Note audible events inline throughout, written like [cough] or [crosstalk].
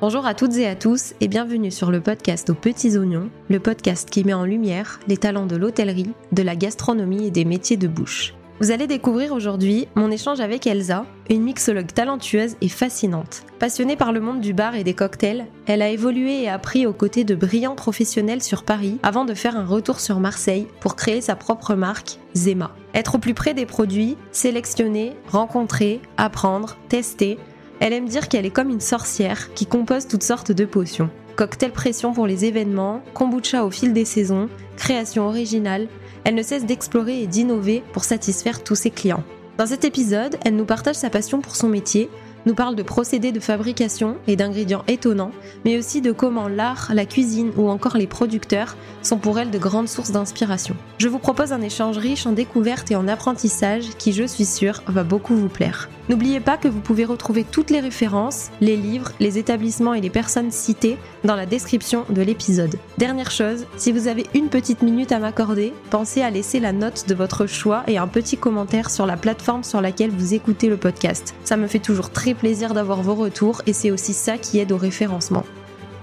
Bonjour à toutes et à tous et bienvenue sur le podcast aux petits oignons, le podcast qui met en lumière les talents de l'hôtellerie, de la gastronomie et des métiers de bouche. Vous allez découvrir aujourd'hui mon échange avec Elsa, une mixologue talentueuse et fascinante. Passionnée par le monde du bar et des cocktails, elle a évolué et appris aux côtés de brillants professionnels sur Paris avant de faire un retour sur Marseille pour créer sa propre marque, Zema. Être au plus près des produits, sélectionner, rencontrer, apprendre, tester, elle aime dire qu'elle est comme une sorcière qui compose toutes sortes de potions. Cocktail pression pour les événements, kombucha au fil des saisons, création originale, elle ne cesse d'explorer et d'innover pour satisfaire tous ses clients. Dans cet épisode, elle nous partage sa passion pour son métier, nous parle de procédés de fabrication et d'ingrédients étonnants, mais aussi de comment l'art, la cuisine ou encore les producteurs sont pour elle de grandes sources d'inspiration. Je vous propose un échange riche en découvertes et en apprentissage qui, je suis sûre, va beaucoup vous plaire. N'oubliez pas que vous pouvez retrouver toutes les références, les livres, les établissements et les personnes citées dans la description de l'épisode. Dernière chose, si vous avez une petite minute à m'accorder, pensez à laisser la note de votre choix et un petit commentaire sur la plateforme sur laquelle vous écoutez le podcast. Ça me fait toujours très plaisir d'avoir vos retours et c'est aussi ça qui aide au référencement.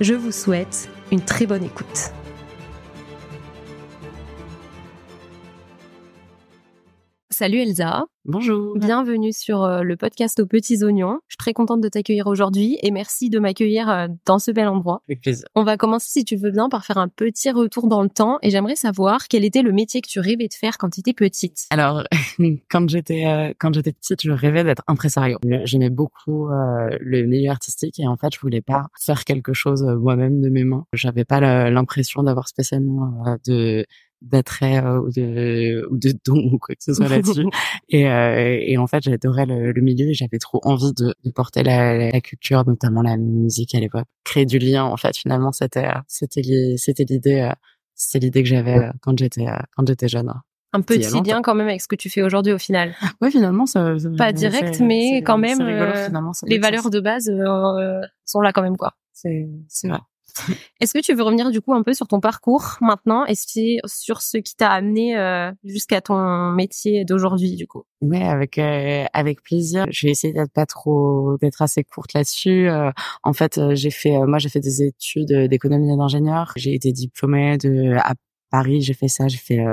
Je vous souhaite une très bonne écoute. Salut Elsa. Bonjour. Bienvenue sur euh, le podcast aux petits oignons. Je suis très contente de t'accueillir aujourd'hui et merci de m'accueillir euh, dans ce bel endroit. Avec plaisir. On va commencer, si tu veux bien, par faire un petit retour dans le temps et j'aimerais savoir quel était le métier que tu rêvais de faire quand tu étais petite. Alors, [laughs] quand j'étais euh, quand j'étais petite, je rêvais d'être impresario. J'aimais beaucoup le milieu artistique et en fait, je voulais pas faire quelque chose moi-même de mes mains. J'avais pas l'impression d'avoir spécialement de d'attrait euh, ou de ou de don ou quoi que ce soit là-dessus [laughs] et, euh, et en fait j'adorais le, le, milieu et j'avais trop envie de, de porter la, la, culture notamment la musique à l'époque créer du lien en fait finalement c'était c'était c'était l'idée euh, c'est l'idée que j'avais quand j'étais quand j'étais jeune un petit lien quand même avec ce que tu fais aujourd'hui au final. [laughs] Oui, finalement, ça, pas direct, mais quand même, les valeurs de base sont là quand même quoi. C'est c'est vrai. Est-ce que tu veux revenir du coup un peu sur ton parcours maintenant et sur ce qui t'a amené euh, jusqu'à ton métier d'aujourd'hui du coup? Ouais, avec euh, avec plaisir. Je vais essayer d'être pas trop d'être assez courte là-dessus. Euh, en fait, j'ai fait moi j'ai fait des études d'économie et d'ingénieur. J'ai été diplômée de à Paris, j'ai fait ça, j'ai fait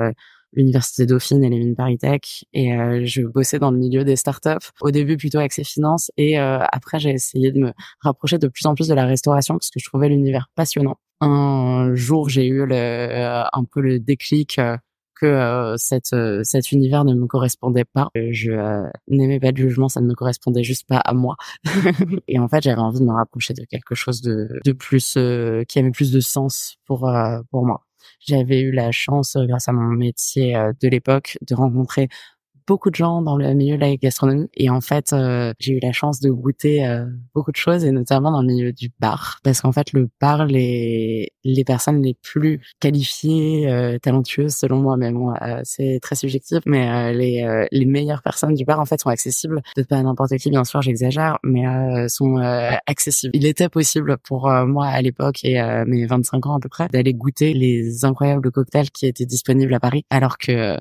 l'université Dauphine et les mines Paris-Tech et euh, je bossais dans le milieu des startups au début plutôt avec ses finances et euh, après j'ai essayé de me rapprocher de plus en plus de la restauration parce que je trouvais l'univers passionnant. Un jour j'ai eu le, euh, un peu le déclic que cette, cet univers ne me correspondait pas. Je n'aimais pas le jugement, ça ne me correspondait juste pas à moi. [laughs] et en fait, j'avais envie de me rapprocher de quelque chose de, de plus qui avait plus de sens pour pour moi. J'avais eu la chance, euh, grâce à mon métier euh, de l'époque, de rencontrer beaucoup de gens dans le milieu de la gastronomie et en fait euh, j'ai eu la chance de goûter euh, beaucoup de choses et notamment dans le milieu du bar parce qu'en fait le bar les les personnes les plus qualifiées euh, talentueuses selon moi mais moi c'est très subjectif mais les les meilleures personnes du bar en fait sont accessibles. Peut-être pas n'importe qui bien sûr j'exagère mais sont accessibles. Il était possible pour moi à l'époque et mes 25 ans à peu près d'aller goûter les incroyables cocktails qui étaient disponibles à Paris alors que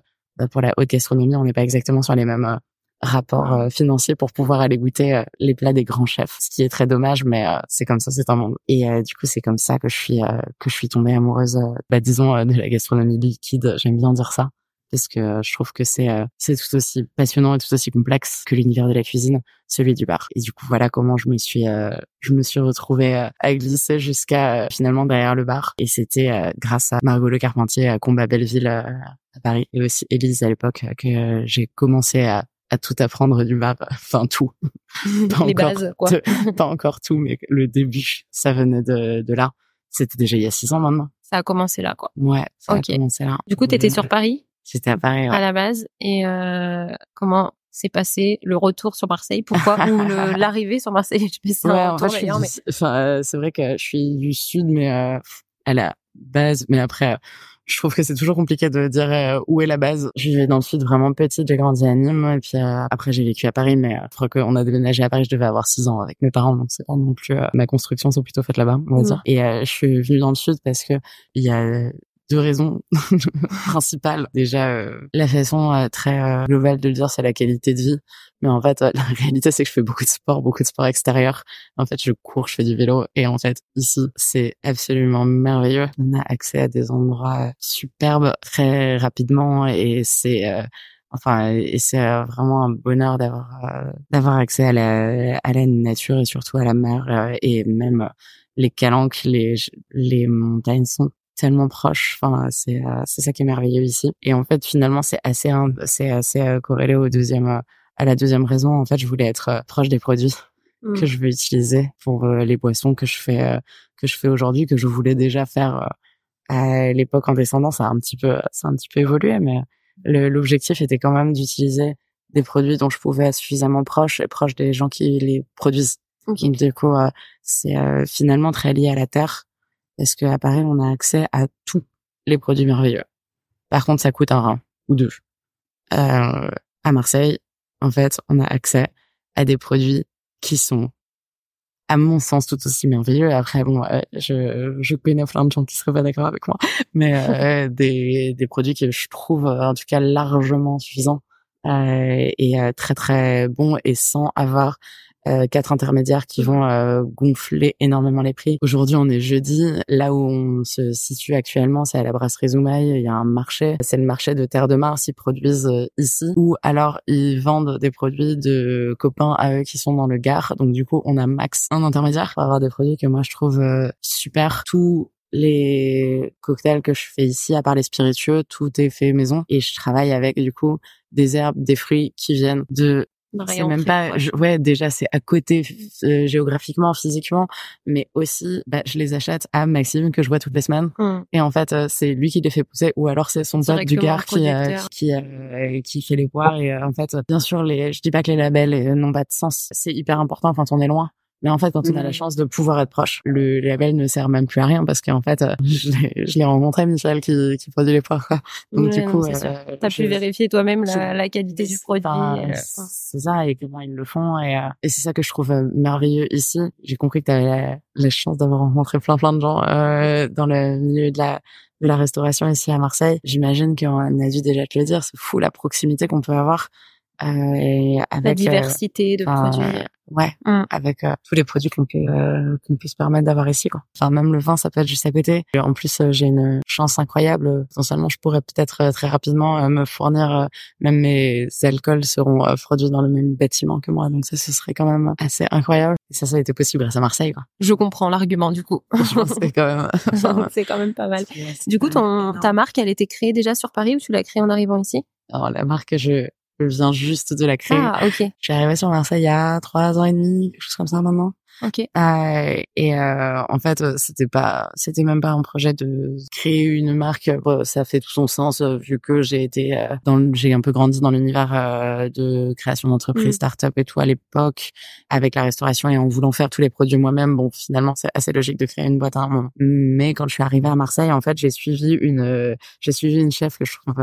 pour la haute gastronomie, on n'est pas exactement sur les mêmes euh, rapports euh, financiers pour pouvoir aller goûter euh, les plats des grands chefs, ce qui est très dommage, mais c'est comme ça, c'est un monde. Et du coup, c'est comme ça que je suis que je suis tombée amoureuse, bah, disons, de la gastronomie liquide. J'aime bien dire ça parce que je trouve que c'est c'est tout aussi passionnant et tout aussi complexe que l'univers de la cuisine, celui du bar. Et du coup, voilà comment je me suis je me suis retrouvée à glisser jusqu'à finalement derrière le bar. Et c'était grâce à Margot Le Carpentier à Combat Belleville à Paris et aussi Élise à l'époque que j'ai commencé à, à tout apprendre du bar, [laughs] enfin tout. [laughs] pas Les encore bases, quoi. [laughs] pas encore tout, mais le début, ça venait de, de là. C'était déjà il y a six ans maintenant. Ça a commencé là, quoi. Ouais, ça a commencé là. Du coup, t'étais sur Paris? J'étais à Paris, ouais. À la base. Et euh, comment s'est passé le retour sur Marseille? Pourquoi? Ou [laughs] l'arrivée sur Marseille? Je sais ouais, en fait, mais... enfin, euh, c'est vrai que je suis du sud, mais euh, à la base, mais après je trouve que c'est toujours compliqué de dire euh, où est la base. Je vivais dans le sud vraiment petite, j'ai grandi à Nîmes et puis euh, après j'ai vécu à Paris, mais je crois qu'on a déménagé à Paris, je devais avoir six ans avec mes parents, donc c'est pas non plus euh, ma construction, c'est plutôt faite là-bas, on va dire. Et je suis venue dans le sud parce que il y a deux raisons [laughs] principales. Déjà, euh, la façon euh, très euh, globale de le dire, c'est la qualité de vie. Mais en fait, [laughs] la réalité, c'est que je fais beaucoup de sport, beaucoup de sport extérieur. En fait, je cours, je fais du vélo. Et en fait, ici, c'est absolument merveilleux. On a accès à des endroits superbes très rapidement et c'est... Enfin, et c'est vraiment un bonheur d'avoir d'avoir accès à la à la nature et surtout à la mer et même les calanques, les les montagnes sont tellement proche. Enfin, c'est euh, c'est ça qui est merveilleux ici. Et en fait, finalement, c'est assez c'est assez euh, corrélé au deuxième euh, à la deuxième raison. En fait, je voulais être proche des produits mmh. que je veux utiliser pour les boissons que je fais que je fais aujourd'hui, que je voulais déjà faire à l'époque en descendant. Ça a un petit peu ça a un petit peu évolué, mais l'objectif était quand même d'utiliser des produits dont je pouvais être suffisamment proche et proche des gens qui les produisent. Okay. Donc, du coup, c'est finalement très lié à la terre parce qu'à Paris, on a accès à tous les produits merveilleux. Par contre, ça coûte un rein ou deux. Euh, à Marseille, en fait, on a accès à des produits qui sont, à mon sens, tout aussi merveilleux. Après, bon, euh, je, je connais plein de gens qui seraient pas d'accord avec moi, mais euh, [laughs] des, des produits que je trouve, en tout cas, largement suffisants euh, et très très bons et sans avoir euh, quatre intermédiaires qui vont euh, gonfler énormément les prix. Aujourd'hui, on est jeudi. Là où on se situe actuellement, c'est à la brasserie Zoumaï. Il y a un marché. C'est le marché de Terre de Mars. Ils produisent euh, ici. Ou alors, ils vendent des produits de copains à eux qui sont dans le Gard. Donc, du coup, on a max un intermédiaire pour avoir des produits que moi, je trouve super. Tout les cocktails que je fais ici, à part les spiritueux, tout est fait maison et je travaille avec du coup des herbes, des fruits qui viennent de c'est même pas, ouais, déjà c'est à côté euh, géographiquement, physiquement, mais aussi, bah, je les achète à Maxime que je vois toutes les semaines. Mmh. Et en fait, euh, c'est lui qui les fait pousser, ou alors c'est son pote du gars qui euh, qui qui fait les poires. Et en fait, bien sûr, les, je dis pas que les labels n'ont pas de sens. C'est hyper important quand on est loin. Mais en fait, quand on a la mmh. chance de pouvoir être proche, le label ne sert même plus à rien parce qu'en fait, euh, [laughs] je l'ai rencontré, Michel, qui, qui produit les poires. Quoi. Donc du coup, euh, t'as pu vérifier toi-même la, la, qualité du produit. Euh, c'est ça, et comment ils le font. Et, euh, et c'est ça que je trouve merveilleux ici. J'ai compris que t'avais la, la chance d'avoir rencontré plein plein de gens dans le milieu de la de la restauration ici à Marseille. J'imagine qu'on a dû déjà te le dire, c'est fou la proximité qu'on peut avoir euh, et avec, la diversité de produits. Ouais, mmh. avec euh, tous les produits qu'on peut euh, qu'on peut se permettre d'avoir ici quoi. Enfin même le vin ça peut être juste à côté. Et en plus j'ai une chance incroyable. Essentiellement je pourrais peut-être très rapidement me fournir même mes alcools seront produits dans le même bâtiment que moi. Donc ça ce serait quand même assez incroyable. Et ça ça a été possible grâce à Marseille quoi. Je comprends l'argument du coup. [laughs] c'est quand même [laughs] c'est quand même pas mal. Du coup ton ta marque elle était créée déjà sur Paris ou tu l'as créée en arrivant ici? Alors la marque je je viens juste de la créer. Ah, ok. Je suis arrivée sur Marseille il y a trois ans et demi, quelque chose comme ça maintenant. Ok. Euh, et euh, en fait, c'était pas, c'était même pas un projet de créer une marque. ça fait tout son sens euh, vu que j'ai été euh, dans, j'ai un peu grandi dans l'univers euh, de création d'entreprise, mm. start-up et tout à l'époque avec la restauration et en voulant faire tous les produits moi-même. Bon, finalement, c'est assez logique de créer une boîte à un moment. Mais quand je suis arrivée à Marseille, en fait, j'ai suivi une, j'ai suivi une chef que je trouve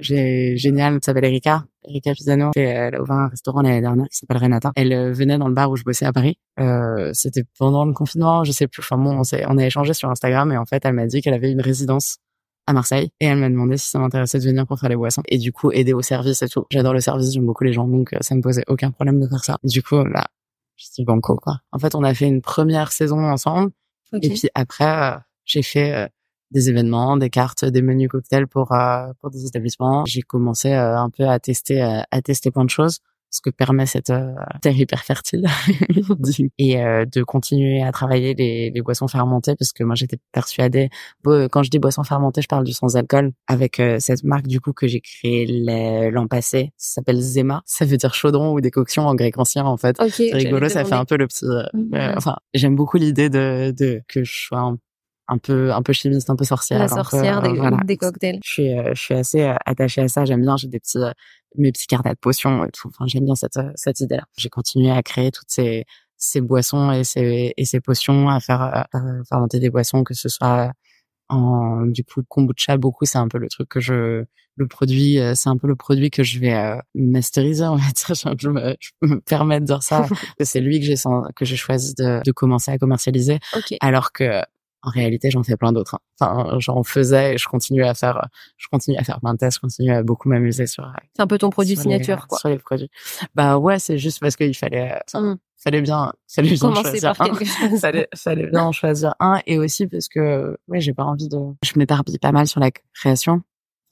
j'ai génial, qui s'appelle Erika. Erika Pisano, elle a ouvert un restaurant l'année dernière qui s'appelle Renata. Elle euh, venait dans le bar où je bossais à Paris. Euh, c'était pendant le confinement, je sais plus. Enfin bon, on, on a échangé sur Instagram et en fait, elle m'a dit qu'elle avait une résidence à Marseille et elle m'a demandé si ça m'intéressait de venir pour faire les boissons et du coup aider au service et tout. J'adore le service, j'aime beaucoup les gens donc euh, ça me posait aucun problème de faire ça. Du coup là, je suis banco quoi. En fait, on a fait une première saison ensemble et puis après j'ai fait des événements, des cartes, des menus cocktails pour euh, pour des établissements. J'ai commencé euh, un peu à tester euh, à tester plein de choses ce que permet cette terre hyper fertile [laughs] et de continuer à travailler les, les boissons fermentées parce que moi j'étais persuadée quand je dis boissons fermentées je parle du sans alcool avec cette marque du coup que j'ai créée l'an passé ça s'appelle Zema. Ça veut dire chaudron ou décoction en grec ancien en fait. C'est rigolo ça fait un peu le petit mmh. enfin j'aime beaucoup l'idée de, de que je sois un un peu un peu chimiste, un peu sorcière. La sorcière des, euh, des, cocktails. Je suis euh, je suis assez euh, attachée à ça. J'aime bien. J'ai des petits mes petits carnets de potions et tout. Enfin, j'aime bien cette cette idée-là. J'ai continué à créer toutes ces ces boissons et ces et ces potions, à faire à fermenter des boissons, que ce soit en du coup kombucha beaucoup. C'est un peu le truc que je le produit, c'est un peu le produit que je vais masteriser, on va dire. [laughs] Je, me, je me permets de dire ça. [laughs] c'est lui que j'ai que j'ai choisi de, de commencer à commercialiser. Okay. Alors que en réalité, j'en fais plein d'autres. Hein. Enfin, j'en faisais et je continue à faire, je continue à faire plein de tests, je continue à beaucoup m'amuser sur. C'est un peu ton produit signature, quoi. Sur les produits. Bah ouais, c'est juste parce qu'il fallait, mmh. fallait bien, fallait bien choisir un. [laughs] fallait, fallait bien en choisir un et aussi parce que, ouais, j'ai pas envie de, je m'éparpille pas mal sur la création.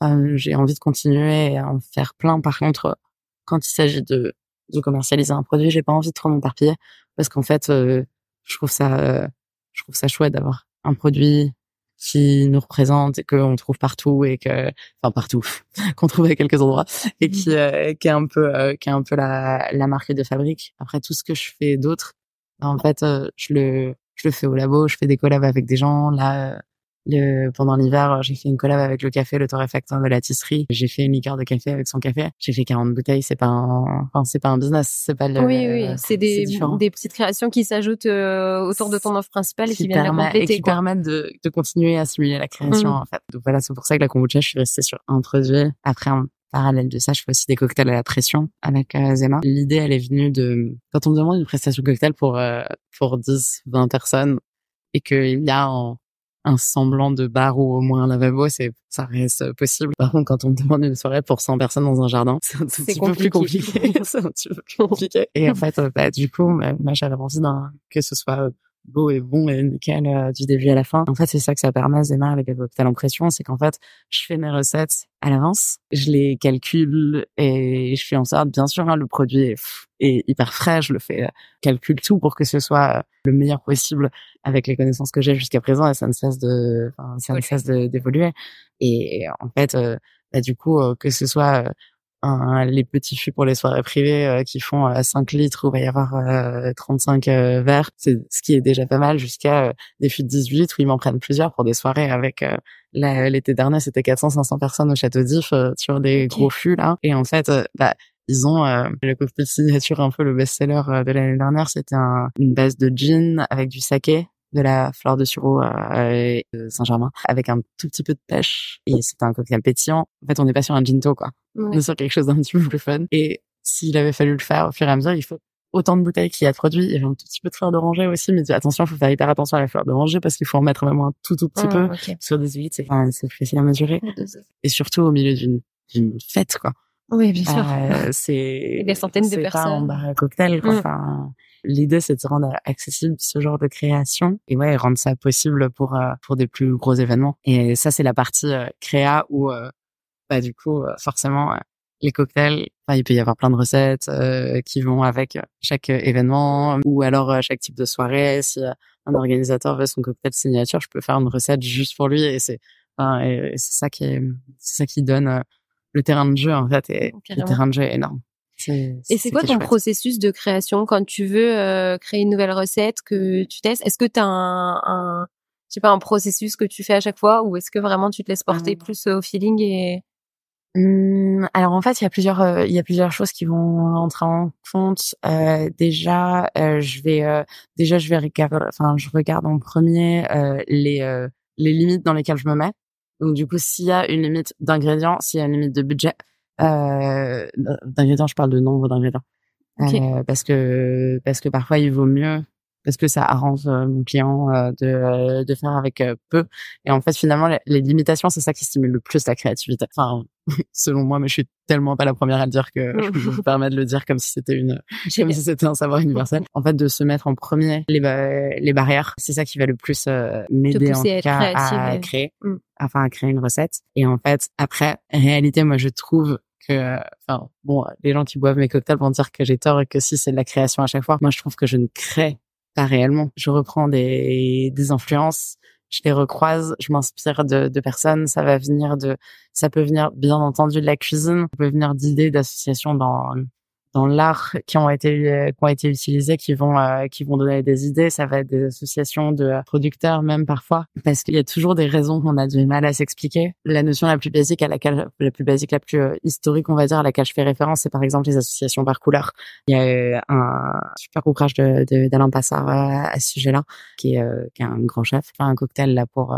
Euh, j'ai envie de continuer à en faire plein. Par contre, quand il s'agit de, de commercialiser un produit, j'ai pas envie de trop m'éparpiller parce qu'en fait, euh, je trouve ça, euh, je trouve ça chouette d'avoir un produit qui nous représente et qu'on trouve partout et que enfin partout [laughs] qu'on trouve à quelques endroits et qui euh, qui est un peu euh, qui est un peu la la marque de fabrique. Après tout ce que je fais d'autre en fait euh, je le je le fais au labo je fais des collabs avec des gens. Là le, pendant l'hiver, j'ai fait une collab avec le café, le torréfacteur de la tisserie. J'ai fait une liqueur de café avec son café. J'ai fait 40 bouteilles. C'est pas un, enfin, c'est pas un business. C'est pas le. Oui, oui. C'est des, des petites créations qui s'ajoutent euh, autour de ton offre principale et qui, viennent la compléter. Et qui permettent de, de continuer à stimuler la création, mmh. en fait. Donc voilà, c'est pour ça que la kombucha, je suis restée sur un produit. Après, en parallèle de ça, je fais aussi des cocktails à la pression avec euh, Zema. L'idée, elle est venue de, quand on me demande une prestation cocktail pour, euh, pour 10, 20 personnes, et qu'il y a en un semblant de bar ou au moins un lavabo, c'est ça reste possible. Par contre, quand on me demande une soirée pour 100 personnes dans un jardin, c'est un petit peu plus compliqué. [laughs] c'est un petit peu plus compliqué. Et en fait, euh, bah, du coup, moi, j'avais envie d'un que ce soit euh, beau et bon et nickel euh, du début à la fin. En fait, c'est ça que ça permet, Zema, avec cocktail en pression, c'est qu'en fait, je fais mes recettes à l'avance, je les calcule et je fais en sorte, bien sûr, hein, le produit est, est, hyper frais, je le fais, euh, calcule tout pour que ce soit euh, le meilleur possible avec les connaissances que j'ai jusqu'à présent et ça ne cesse de, enfin, ça ne cesse d'évoluer. Et en fait, bah, du coup, que ce soit les petits fûts pour les soirées privées euh, qui font euh, 5 litres où il va y avoir 35 euh, verres, c'est ce qui est déjà pas mal, jusqu'à des fûts de 18 litres où ils m'en prennent plusieurs pour des soirées avec l'été dernier c'était 400-500 personnes au château d'If sur des gros fûts là. Et en fait bah ils ont le cocktail signature un peu le best-seller de l'année dernière. C'était une base de gin avec du saké de la fleur de sureau euh, de Saint-Germain avec un tout petit peu de pêche et c'était un cocktail pétillant. En fait, on n'est pas sur un ginto quoi. On est sur quelque chose d'un petit peu plus fun. Et s'il avait fallu le faire au fur et à mesure, il faut autant de bouteilles qu'il y a de produits. Il y avait un tout petit peu de fleur d'oranger aussi, mais attention, il faut faire hyper attention à la fleur d'oranger parce qu'il faut en mettre vraiment un tout tout petit ah, peu. Sur des huîtres, c'est enfin, plus facile à mesurer. Et surtout au milieu d'une d'une fête quoi. Oui, bien sûr. Euh, [laughs] c'est des centaines de personnes. Pas un bar à cocktail. Quoi. Mm. Enfin, L'idée, c'est de rendre accessible ce genre de création et ouais, rendre ça possible pour euh, pour des plus gros événements. Et ça, c'est la partie euh, créa où, bah du coup, forcément, les cocktails, il peut y avoir plein de recettes qui vont avec chaque événement ou alors chaque type de soirée. Si un organisateur veut son cocktail signature, je peux faire une recette juste pour lui et c'est enfin, c'est ça qui est c'est ça qui donne le terrain de jeu en fait et le terrain de jeu est énorme. Et c'est quoi ton processus de création quand tu veux euh, créer une nouvelle recette que tu testes? Est-ce que tu as un, un je sais pas un processus que tu fais à chaque fois ou est-ce que vraiment tu te laisses porter mmh. plus au feeling et mmh, alors en fait, il y a plusieurs euh, il y a plusieurs choses qui vont entrer en compte. Euh, déjà, euh, je vais euh, déjà je vais regarder enfin je regarde en premier les les limites dans lesquelles je me mets. Donc du coup, s'il y a une limite d'ingrédients, s'il y a une limite de budget, euh, d'ingrédients, je parle de nombre d'ingrédients. Euh, parce que parce que parfois il vaut mieux parce que ça arrange euh, mon client euh, de, euh, de faire avec peu. Et en fait, finalement, les, limitations, c'est ça qui stimule le plus la créativité. Enfin, [laughs] selon moi, mais je suis tellement pas la première à le dire que [laughs] [laughs] je me permets de le dire comme si c'était une, comme si c'était un savoir universel. En fait, de se mettre en premier les, les barrières, c'est ça qui va le plus m'aider en tout cas à créer, mm. enfin à créer une recette. Et en fait, après, réalité, moi, je trouve que, enfin, bon, les gens qui boivent mes cocktails vont dire que j'ai tort et que si c'est de la création à chaque fois, moi, je trouve que je ne crée pas réellement. Je reprends des, des influences, je les recroise, je m'inspire de, de personnes. Ça va venir de, ça peut venir bien entendu de la cuisine, ça peut venir d'idées d'associations dans dans l'art qui ont été euh, qui ont été utilisés qui vont euh, qui vont donner des idées. Ça va être des associations de producteurs même parfois parce qu'il y a toujours des raisons qu'on a du mal à s'expliquer. La notion la plus basique à laquelle la plus basique la plus euh, historique on va dire à laquelle je fais référence c'est par exemple les associations par couleur. Il y a un super ouvrage d'Alain Passard à, ce sujet-là qui est qui est un grand chef. Un cocktail là pour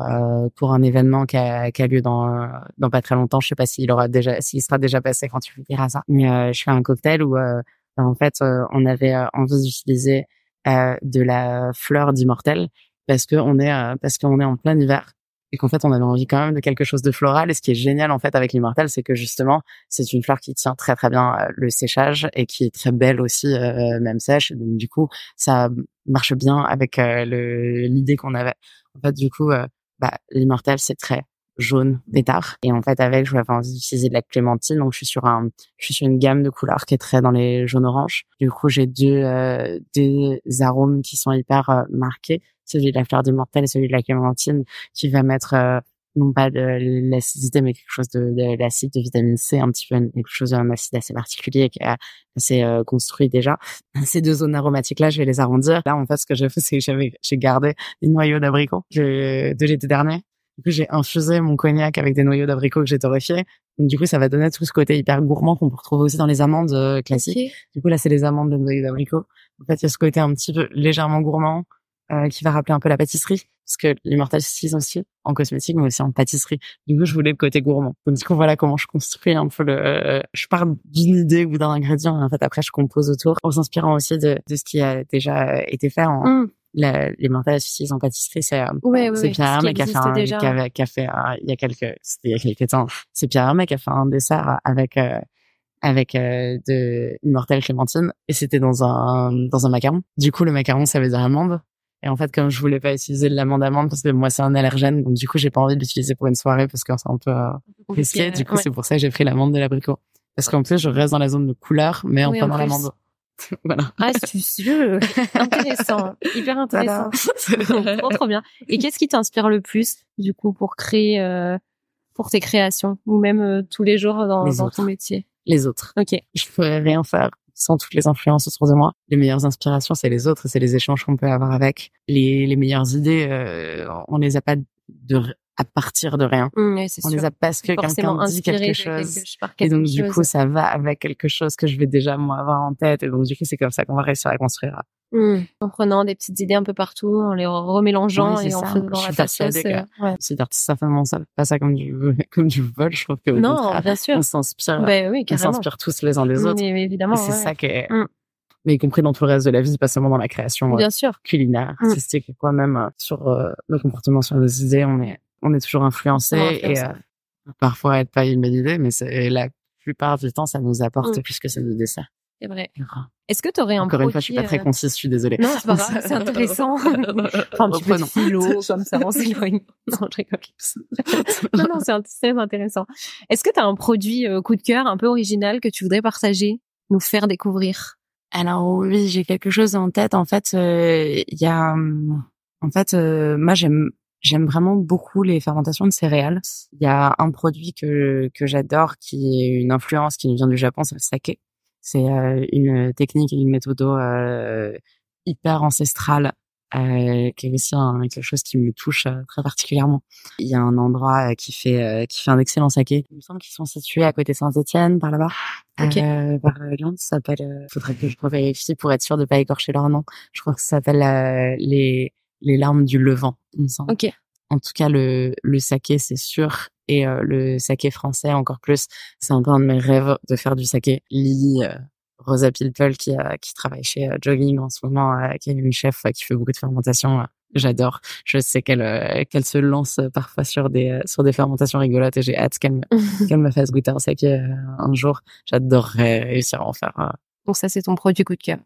pour un événement qui a, qui a lieu dans dans pas très longtemps. Je sais pas s'il aura déjà s'il sera déjà passé quand tu diras ça. Mais je fais un cocktail où euh, en fait, euh, on avait euh, envie d'utiliser de la fleur d'immortel parce que on est parce qu'on est en plein hiver et qu'en fait on avait envie quand même de quelque chose de floral. Et ce qui est génial en fait avec l'immortel c'est que justement c'est une fleur qui tient très très bien euh, le séchage et qui est très belle aussi euh, même sèche. Donc du coup ça marche bien avec euh, l'idée qu'on avait. En fait du coup bah, l'immortel c'est très jaune d'étard et en fait avec je voulais envie d'utiliser de la clémentine donc je suis sur un je suis sur une gamme de couleurs qui est très dans les jaunes oranges du coup j'ai deux des arômes qui sont hyper marqués celui de la fleur d'immortel et celui de la clémentine, qui va mettre euh, non pas de l'acidité, mais quelque chose de, de l'acide de vitamine C, un petit peu quelque chose d'un acide assez particulier qui est assez euh, construit déjà. [laughs] Ces deux zones aromatiques-là, je vais les arrondir. Là, en fait, ce que j'ai fait, c'est que j'ai gardé des noyaux d'abricot de l'été dernier. Du coup, j'ai infusé mon cognac avec des noyaux d'abricot que j'ai torréfiés. Donc, du coup, ça va donner tout ce côté hyper gourmand qu'on peut retrouver aussi dans les amandes euh, classiques. Du coup, là, c'est les amandes de noyaux d'abricot. En fait, il y a ce côté un petit peu légèrement gourmand, euh, qui va rappeler un peu la pâtisserie parce que l'immortal s'utilise aussi en cosmétique mais aussi en pâtisserie. Du coup, je voulais le côté gourmand. Donc du coup, voilà comment je construis un peu le. Euh, je pars d'une idée ou d'un ingrédient et en fait après je compose autour en s'inspirant aussi de, de ce qui a déjà été fait en. Mm. L'immortal s'utilise en pâtisserie, c'est euh, ouais, c'est Pierre Hermé qui a fait un, qui qui a fait il y a quelques il y a quelques temps. C'est Pierre Hermé qui a fait un dessert avec avec de immortel clémentine et c'était dans un dans un macaron. Du coup, le macaron ça veut dire amande et en fait, comme je voulais pas utiliser de l'amande amande parce que moi c'est un allergène, donc du coup j'ai pas envie de l'utiliser pour une soirée parce que c'est un peu euh, risqué. Du coup, c'est pour ça que j'ai pris l'amande de l'abricot. Parce qu'en plus, je reste dans la zone de couleur, mais en prenant l'amande. [laughs] voilà. Astucieux, intéressant, hyper intéressant. [laughs] trop, trop bien. Et qu'est-ce qui t'inspire le plus du coup pour créer, euh, pour tes créations ou même euh, tous les jours dans, dans ton métier? Les autres. Ok. Je pourrais rien faire sans toutes les influences autour de moi. Les meilleures inspirations, c'est les autres, c'est les échanges qu'on peut avoir avec. Les, les meilleures idées, euh, on les a pas de à partir de rien. Mmh, on les a parce que quelqu'un dit quelque chose. et donc du coup, ça va avec quelque chose que je vais déjà moi avoir en tête. Et donc du coup, c'est comme ça qu'on va réussir à construire. Mmh. En prenant des petites idées un peu partout, en les remélangeant et en faisant la sauce. Euh, ouais. C'est certainement ça, pas ça comme du [laughs] comme du vol. Je trouve que non, bien sûr, on s'inspire. Ben oui, on s'inspire tous les uns des autres. Mais, évidemment, c'est ça qui est. Mmh. Mais y compris dans tout le reste de la vie, pas seulement dans la création bien euh, sûr. culinaire, mmh. artistique, quoi même euh, sur le comportement, sur les idées, on est on est toujours influencé et parfois être pas une bonne idée, mais la plupart du temps, ça nous apporte plus que ça nous dessert. C'est vrai. Est-ce que tu aurais un Encore une fois, je suis pas très euh, concise, je suis désolée. Non, c'est pas grave, c'est [laughs] intéressant. [laughs] enfin, un petit peu de philo, [laughs] comme ça, on s'éloigne. Non, je rigole. non, non, c'est intéressant. Est-ce que tu as un produit euh, coup de cœur un peu original que tu voudrais partager, nous faire découvrir? Alors oui, j'ai quelque chose en tête. En fait, euh, il y a, en fait, moi j'aime J'aime vraiment beaucoup les fermentations de céréales. Il y a un produit que que j'adore qui est une influence qui nous vient du Japon, c'est le saké. C'est euh, une technique et une méthode euh, hyper ancestrale euh, qui est aussi quelque chose qui me touche euh, très particulièrement. Il y a un endroit qui fait qui fait un excellent saké. Il me semble qu'ils sont situés à côté Saint-Étienne par là-bas. Okay. par Lyon, ça s'appelle. faudrait que je vérifie pour être sûr de pas écorcher leur nom. Je crois que ça s'appelle les les larmes du Levant, il me semble. Ok. En tout cas, le, le saké, c'est sûr. Et euh, le saké français, encore plus. C'est un peu un de mes rêves de faire du saké. Lily, euh, Rosa Pilpel, qui, euh, qui travaille chez Jogging en ce moment, qui est une chef qui fait beaucoup de fermentation. J'adore. Je sais qu'elle qu'elle se lance parfois sur des sur des fermentations rigolotes et j'ai hâte qu'elle me, [laughs] qu'elle me fasse goûter un saké un jour. J'adorerais réussir à en faire. Donc ça, c'est ton produit coup de cœur.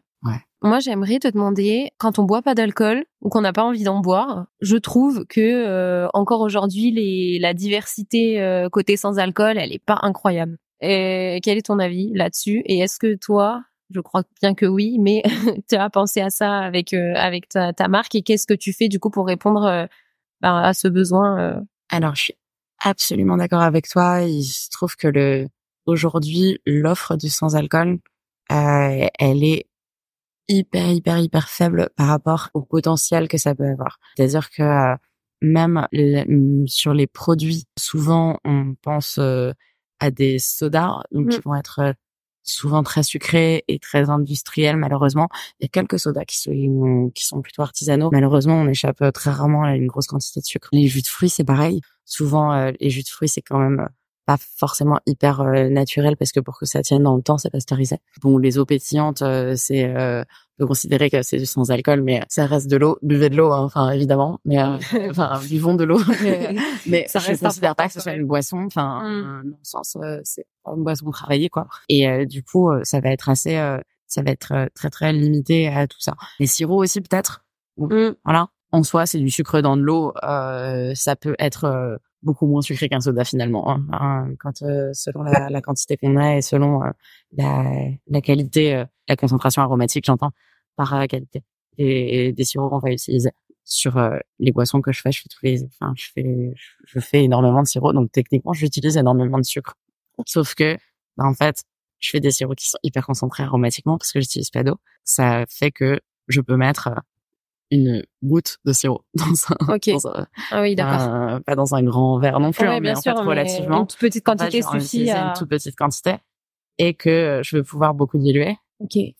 Moi, j'aimerais te demander, quand on boit pas d'alcool ou qu'on n'a pas envie d'en boire, je trouve que euh, encore aujourd'hui, les, la diversité euh, côté sans alcool, elle est pas incroyable. Et quel est ton avis là-dessus? Et est-ce que toi, je crois bien que oui, mais [laughs] tu as pensé à ça avec euh, avec ta, ta, marque et qu'est-ce que tu fais du coup pour répondre ben, à ce besoin Alors, je suis absolument d'accord avec toi. Il se trouve que le aujourd'hui, l'offre du sans alcool, elle est hyper hyper hyper faible par rapport au potentiel que ça peut avoir. C'est-à-dire que euh, même mm, sur les produits, souvent on pense euh, à des sodas donc qui mmh. vont être euh, souvent très sucrés et très industriels malheureusement. Il y a quelques sodas qui sont qui sont plutôt artisanaux. Malheureusement, on échappe très rarement à une grosse quantité de sucre. Les jus de fruits, c'est pareil. Souvent les jus de fruits, c'est quand même pas forcément hyper euh, naturel parce que pour que ça tienne dans le temps, c'est pasteurisé. Bon, les eaux pétillantes, euh, c'est euh, peut considérer que c'est sans alcool, mais ça reste de l'eau. Buvez de l'eau, hein, enfin évidemment, mais euh, [laughs] [laughs] enfin buvons de l'eau. mais, [laughs] ça je ne considère pas que ce soit une boisson. Enfin, mm. dans le sens, euh, c'est une boisson travailler quoi. Et euh, du coup, ça va être assez, ça va être très très limité à tout ça. Les sirops aussi peut-être. Mm. Voilà. En soi, c'est du sucre dans de l'eau. ça peut être beaucoup moins sucré qu'un soda finalement. Hein. hein quand selon la, la quantité qu'on a et selon la, la qualité, la concentration aromatique, j'entends par qualité. Et, des sirops qu'on va utiliser sur les boissons que je fais, je fais tous les, enfin, je fais, je fais énormément de sirops, donc techniquement, j'utilise énormément de sucre. Sauf que, bah, en fait, je fais des sirops qui sont hyper concentrés aromatiquement parce que j'utilise pas d'eau. Ça fait que je peux mettre une goutte de sirop [laughs] dans un, okay. ah oui, pas dans un grand verre non plus, hein, mais en fait, relativement. Une toute petite quantité suffit à... Une toute petite quantité et que je vais pouvoir beaucoup diluer.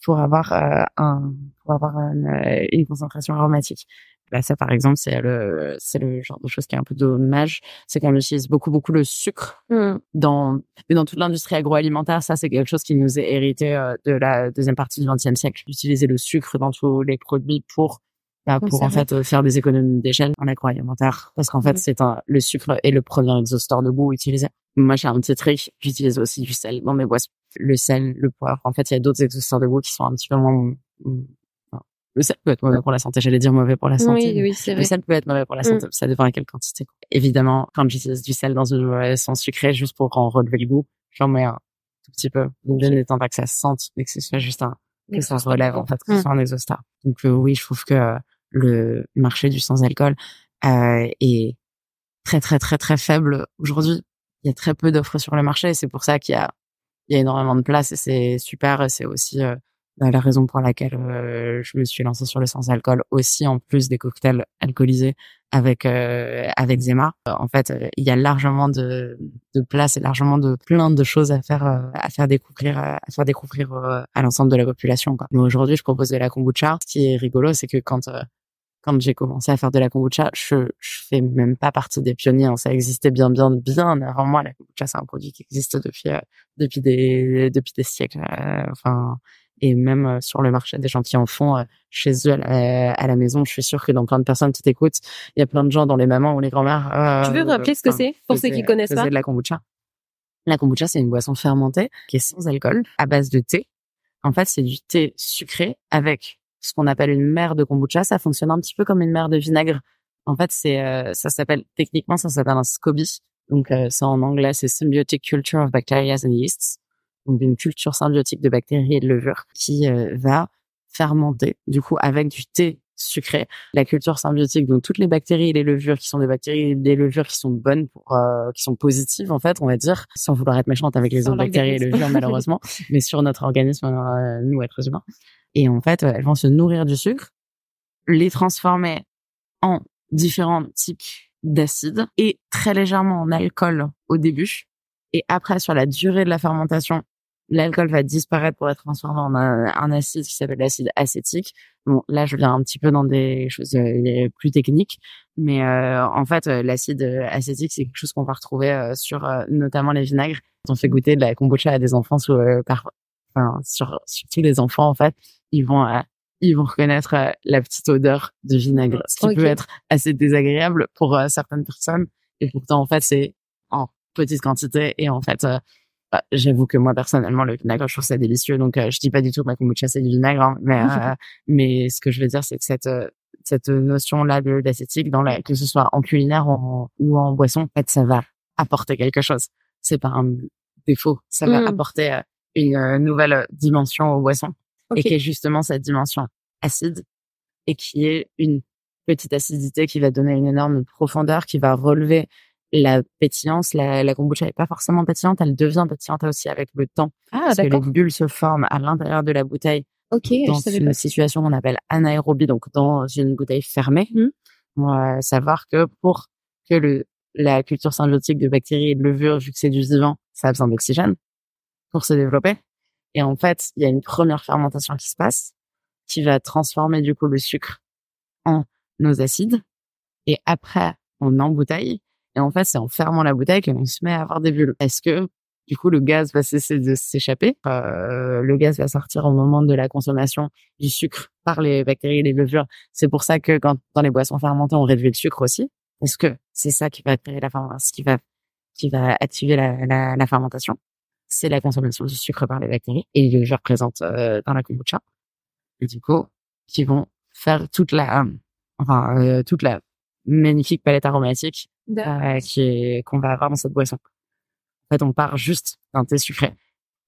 Pour avoir euh, un, pour avoir une, euh, une concentration aromatique. Bah ça, par exemple, c'est le, c'est le genre de chose qui est un peu dommage, c'est qu'on utilise beaucoup, beaucoup le sucre mmh. dans, dans toute l'industrie agroalimentaire. Ça, c'est quelque chose qui nous est hérité euh, de la deuxième partie du XXe siècle. D'utiliser le sucre dans tous les produits pour bah, pour en fait faire des économies d'échelle en agroalimentaire parce qu'en fait c'est un, le sucre est le premier exhausteur de goût utilisé. Moi j'ai un petit trick, j'utilise aussi du sel dans mes boissons. Le sel, le poivre, en fait il y a d'autres exhausteurs de goût qui sont un petit peu moins le sel peut être mauvais pour la santé, j'allais dire mauvais pour la santé. Oui, oui, c'est vrai. Le sel peut être mauvais pour la santé, mmh. ça dépend à quelle quantité. Évidemment, quand j'utilise du sel dans une boisson sucrée juste pour en relever le goût, j'en mets un tout petit peu. L'idée n'étant pas que ça se sente, mais que ce soit juste un, que ça se relève, en fait, que ce mmh. soit un exhausteur. Donc euh, oui, je trouve que le marché du sans-alcool euh, est très très très très faible aujourd'hui. Il y a très peu d'offres sur le marché et c'est pour ça qu'il y a il y a énormément de place et c'est super. C'est aussi euh, bah, la raison pour laquelle euh, je me suis lancée sur le sans-alcool aussi en plus des cocktails alcoolisés avec euh, avec Zema. En fait, il y a largement de, de place et largement de plein de choses à faire à faire découvrir à faire découvrir à l'ensemble de la population. Quoi. Mais aujourd'hui, je proposais la kombucha. Ce qui est rigolo, c'est que quand quand j'ai commencé à faire de la kombucha, je, je fais même pas partie des pionniers. Hein. Ça existait bien, bien, bien avant moi. La kombucha, c'est un produit qui existe depuis euh, depuis des depuis des siècles. Euh, enfin, et même euh, sur le marché, des gens qui en font chez eux à la, maison. Je suis sûre que dans plein de personnes qui t'écoutent, il y a plein de gens, dans les mamans ou les grand-mères. tu veux rappeler ce que c'est pour ceux qui connaissent pas? de la kombucha. La kombucha, c'est une boisson fermentée qui est sans alcool, à base de thé. En fait, c'est du thé sucré avec ce qu'on appelle une mer de kombucha. Ça fonctionne un petit peu comme une mer de vinaigre. En fait, c'est euh, ça s'appelle techniquement ça s'appelle un SCOBY. Donc euh, ça en anglais c'est Symbiotic Culture of Bacteria and Yeasts. Donc une culture symbiotique de bactéries et de levures qui euh, va fermenter du coup avec du thé sucré. La culture symbiotique, donc toutes les bactéries et les levures qui sont des bactéries et des levures qui sont bonnes pour, qui sont positives en fait, on va dire, sans vouloir être méchante avec les autres bactéries et levures malheureusement, [laughs] mais sur notre organisme, nous êtres humains. Et en fait, elles vont se nourrir du sucre, les transformer en différents types d'acides et très légèrement en alcool au début. Et après, sur la durée de la fermentation, l'alcool va disparaître pour être transformé en un, acide qui s'appelle l'acide acétique. Bon, là, je viens un petit peu dans des choses euh, plus techniques, mais euh, en fait, euh, l'acide acétique, c'est quelque chose qu'on va retrouver sur notamment les vinaigres. On fait goûter de la kombucha à des enfants sous, par, enfin, sur, sur tous les enfants, en fait ils vont euh, ils vont reconnaître euh, la petite odeur de vinaigre, ce qui peut être assez désagréable pour euh, certaines personnes. Et pourtant, en fait, c'est en petite quantité. Et en fait, bah, j'avoue que moi personnellement, le vinaigre, je trouve ça délicieux. Donc, je dis pas du tout que ma kombucha c'est du vinaigre, hein, mais [laughs] mais ce que je veux dire, c'est que cette cette notion là de d'acétique, dans la que ce soit en culinaire ou en, boisson, en fait, ça va apporter quelque chose. C'est pas un défaut, ça va mmh. apporter une nouvelle dimension aux boissons et qui est justement cette dimension acide et qui est une petite acidité qui va donner une énorme profondeur, qui va relever la pétillance. La, la kombucha n'est pas forcément pétillante, elle devient pétillante aussi avec le temps. Ah, parce que les bulles se forment à l'intérieur de la bouteille. Ok, dans une situation qu'on appelle anaérobie, donc dans une bouteille fermée. Mmh. On va savoir que pour que le, la culture symbiotique de bactéries et de levures, vu que c'est du vivant, ça a besoin d'oxygène pour se développer. Et en fait, il y a une première fermentation qui se passe, qui va transformer du coup le sucre en nos acides. Et après, on embouteille. Et en fait, c'est en fermant la bouteille qu'on se met à avoir des bulles. Est-ce que Du coup, le gaz va cesser de s'échapper? Euh, le gaz va sortir au moment de la consommation du sucre par les bactéries et les levures. C'est pour ça que quand dans les boissons fermentées, on réduit le sucre aussi, parce que c'est ça qui va créer la fermentation, qui va activer la fermentation? C'est la consommation du sucre par les bactéries et les levures présentes euh, dans la kombucha. Et du coup, qui vont faire toute la, enfin, euh, toute la magnifique palette aromatique euh, qui est qu'on va avoir dans cette boisson. En fait, on part juste d'un thé sucré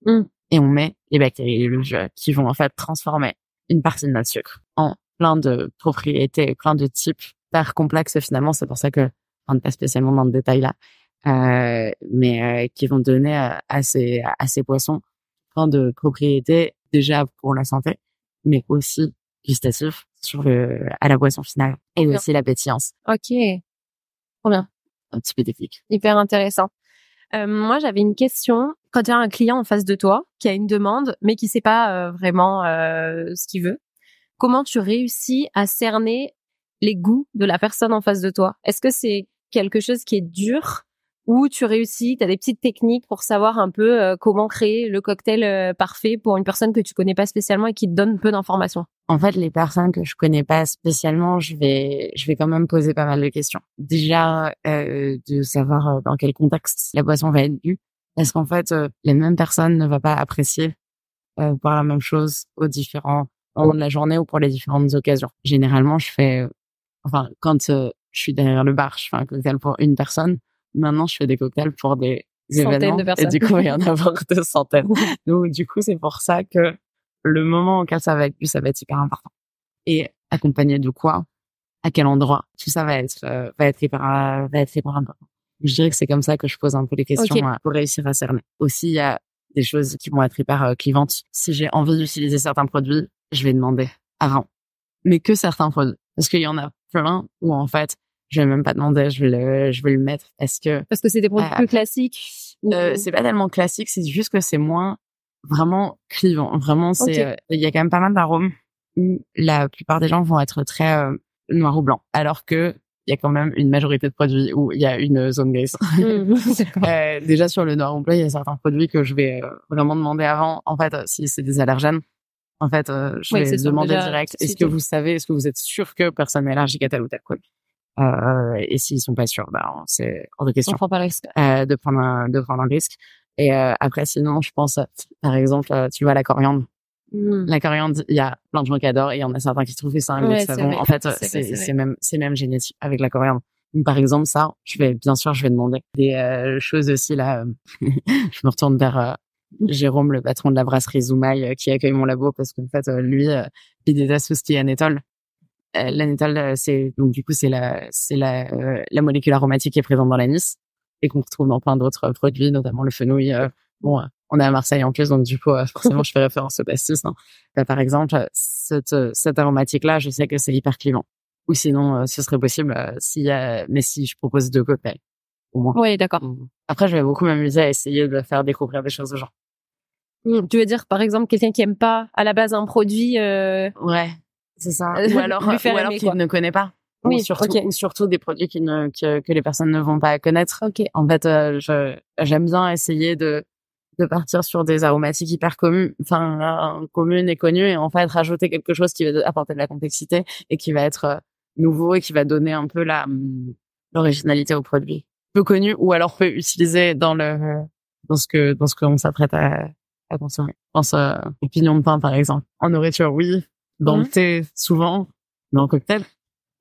Mm. et on met les bactéries les qui vont en fait transformer une partie de notre sucre en plein de propriétés, plein de types hyper complexes finalement. C'est pour ça que on n'est pas spécialement dans le détail là, euh, mais euh, qui vont donner à, à ces à ces poissons plein de propriétés déjà pour la santé, mais aussi gustatifs sur le à la boisson finale et Bien. aussi la pétillance. Ok. Trop bien. Un petit peu technique. Hyper intéressant. Euh, moi, j'avais une question. Quand tu as un client en face de toi qui a une demande, mais qui sait pas euh, vraiment euh, ce qu'il veut, comment tu réussis à cerner les goûts de la personne en face de toi? Est-ce que c'est quelque chose qui est dur ou tu réussis, tu as des petites techniques pour savoir un peu euh, comment créer le cocktail euh, parfait pour une personne que tu connais pas spécialement et qui te donne peu d'informations En fait, les personnes que je connais pas spécialement, je vais, je vais quand même poser pas mal de questions. Déjà, euh, de savoir euh, dans quel contexte la boisson va être bue, parce qu'en fait, euh, les mêmes personnes ne vont pas apprécier euh, la même chose aux différents moments de la journée ou pour les différentes occasions. Généralement, je fais, euh, enfin, quand je suis derrière le bar, je fais un cocktail pour une personne. Maintenant, je fais des cocktails pour des Centaines événements. de personnes. Et du coup, il y en a avoir de centaines. [laughs] Donc, du coup, c'est pour ça que le moment auquel ça va être bu, ça va être hyper important. Et accompagné de quoi? À quel endroit? Tout ça va être euh, va être hyper euh, va être hyper important. Je dirais que c'est comme ça que je pose un peu les questions euh, pour réussir à cerner. Aussi, il y a des choses qui vont être hyper euh, clivantes. Si j'ai envie d'utiliser certains produits, je vais demander avant. Mais que certains produits. Parce qu'il y en a plein où en fait, je vais même pas demander, je vais le, je vais le mettre. Est-ce que Parce que c'est des produits Euh, plus classiques. euh, c'est pas tellement classique, c'est juste que c'est moins vraiment clivant. Vraiment, c'est euh, il y a quand même pas mal d'arômes où la plupart des gens vont être très euh, noir ou blanc, alors que il y a quand même une majorité de produits où il y a une zone grise. [laughs] [laughs] Mm. Euh, déjà sur le noir ou blanc, il y a certains produits que je vais vraiment demander avant. En fait, si c'est des allergènes, en fait, je Oui, vais demander direct. Est-ce que vous savez, est-ce que vous êtes sûr que personne n'est allergique à tel ou tel produit? Euh, Et s'ils sont pas sûrs, ben c'est hors de On question prend pas le risque. euh, de prendre un, de prendre un risque. Et euh, après, sinon, je pense, par exemple, euh, tu vois la coriandre. Mm. La coriandre, il y a plein de gens qui adorent et il y en a certains qui trouvent que c'est un goût Ouais, de c'est savon. vrai. En fait, C'est même c'est même génétique avec la coriandre. Donc, par exemple, ça, je vais bien sûr, je vais demander des euh, choses aussi là. euh, [laughs] je me retourne vers euh, Jérôme, le patron de la brasserie Zoumaï, qui accueille mon labo parce qu'en fait, lui, il déteste tout ce qui est anétol. Euh, L'anétol, euh, c'est donc du coup c'est la c'est la euh, la molécule aromatique qui est présente dans l'anis et qu'on retrouve dans plein d'autres euh, produits, notamment le fenouil. euh, bon, on est à Marseille en plus, donc du coup, [laughs] forcément, je fais référence au pastis. Hein. Bah, par exemple, cette cette aromatique-là, je sais que c'est hyper clivant. Ou sinon, ce serait possible euh, a, mais si je propose deux cocktails, au moins. Oui, d'accord. Après, je vais beaucoup m'amuser à essayer de faire découvrir des choses aux gens. Mm. Tu veux dire, par exemple, quelqu'un qui aime pas à la base un produit. euh, Ouais, c'est ça. Euh, Ou alors, lui faire ou alors aimer, quoi. ne connaît pas. Oui, ou surtout, ok. ou surtout des produits qui ne, que, que les personnes ne vont pas connaître. Ok. En fait, euh, je, j'aime bien essayer de, de partir sur des aromatiques hyper communes, enfin, euh, communes et connues, et en fait, rajouter quelque chose qui va apporter de la complexité et qui va être euh, nouveau et qui va donner un peu la, hum, l'originalité au produit. Peu connu ou alors peu utilisé dans le, dans ce que, dans ce qu'on s'apprête à, à consommer. Je pense euh, au pignon de pain, par exemple. En nourriture, oui. Dans Mhm. le thé, souvent. Dans le cocktail,